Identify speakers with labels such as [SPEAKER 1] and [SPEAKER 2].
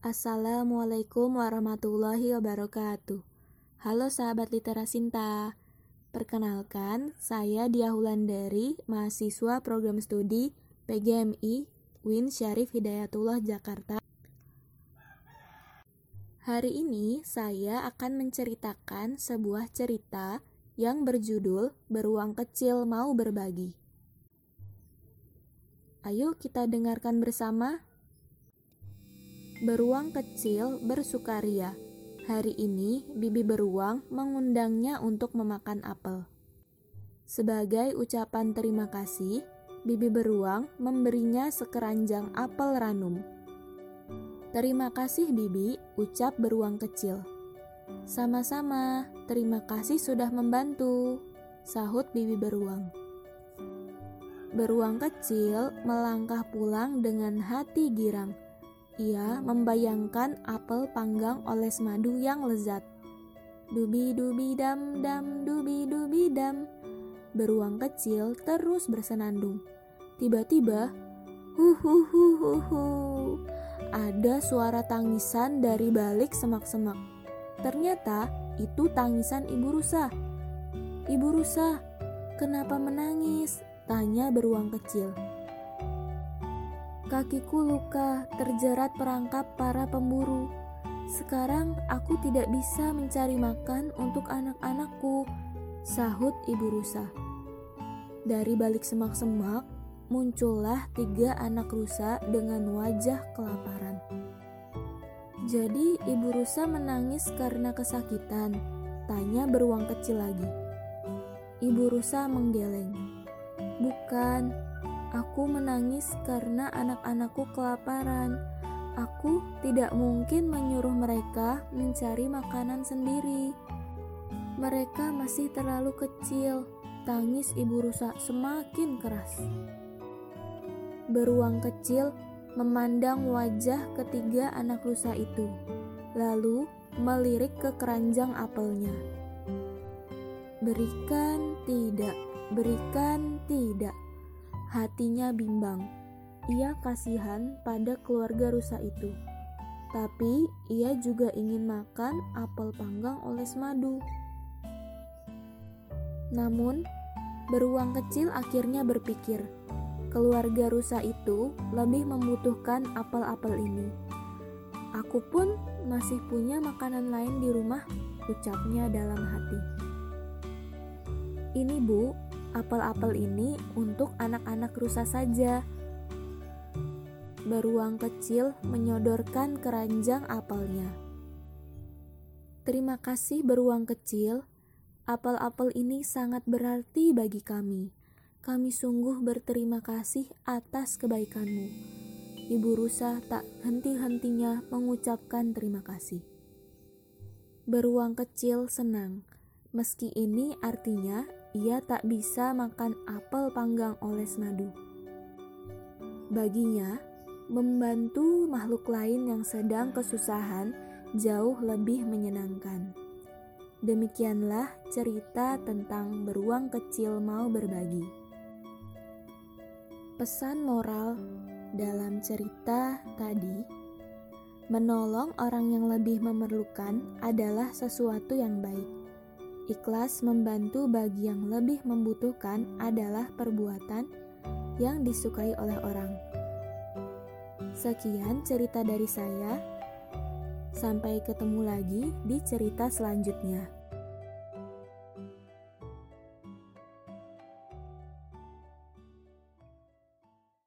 [SPEAKER 1] Assalamualaikum warahmatullahi wabarakatuh. Halo sahabat literasinta. Perkenalkan, saya Dia Hulandari, mahasiswa program studi PGMI Win Syarif Hidayatullah Jakarta. Hari ini saya akan menceritakan sebuah cerita yang berjudul Beruang Kecil Mau Berbagi. Ayo kita dengarkan bersama. Beruang kecil bersukaria. Hari ini, bibi beruang mengundangnya untuk memakan apel. Sebagai ucapan terima kasih, bibi beruang memberinya sekeranjang apel ranum. Terima kasih, bibi, ucap beruang kecil. Sama-sama, terima kasih sudah membantu, sahut bibi beruang. Beruang kecil melangkah pulang dengan hati girang ia membayangkan apel panggang oles madu yang lezat. Dubi dubi dam dam dubi dubi dam. Beruang kecil terus bersenandung. Tiba-tiba, hu hu hu hu hu. Ada suara tangisan dari balik semak-semak. Ternyata itu tangisan ibu rusa. Ibu rusa, kenapa menangis? Tanya beruang kecil. Kakiku luka, terjerat perangkap para pemburu. Sekarang aku tidak bisa mencari makan untuk anak-anakku, sahut ibu rusa. Dari balik semak-semak, muncullah tiga anak rusa dengan wajah kelaparan. Jadi ibu rusa menangis karena kesakitan, tanya beruang kecil lagi. Ibu rusa menggeleng. Bukan, Aku menangis karena anak-anakku kelaparan. Aku tidak mungkin menyuruh mereka mencari makanan sendiri. Mereka masih terlalu kecil. Tangis ibu rusa semakin keras. Beruang kecil memandang wajah ketiga anak rusa itu, lalu melirik ke keranjang apelnya. Berikan tidak, berikan tidak. Hatinya bimbang. Ia kasihan pada keluarga rusa itu. Tapi ia juga ingin makan apel panggang oles madu. Namun, beruang kecil akhirnya berpikir, keluarga rusa itu lebih membutuhkan apel-apel ini. Aku pun masih punya makanan lain di rumah, ucapnya dalam hati. Ini bu, apel-apel ini untuk anak-anak rusa saja. Beruang kecil menyodorkan keranjang apelnya. Terima kasih beruang kecil, apel-apel ini sangat berarti bagi kami. Kami sungguh berterima kasih atas kebaikanmu. Ibu rusa tak henti-hentinya mengucapkan terima kasih. Beruang kecil senang, meski ini artinya ia tak bisa makan apel panggang oles madu. Baginya, membantu makhluk lain yang sedang kesusahan jauh lebih menyenangkan. Demikianlah cerita tentang beruang kecil mau berbagi. Pesan moral dalam cerita tadi, menolong orang yang lebih memerlukan adalah sesuatu yang baik Ikhlas membantu bagi yang lebih membutuhkan adalah perbuatan yang disukai oleh orang. Sekian cerita dari saya. Sampai ketemu lagi di cerita selanjutnya.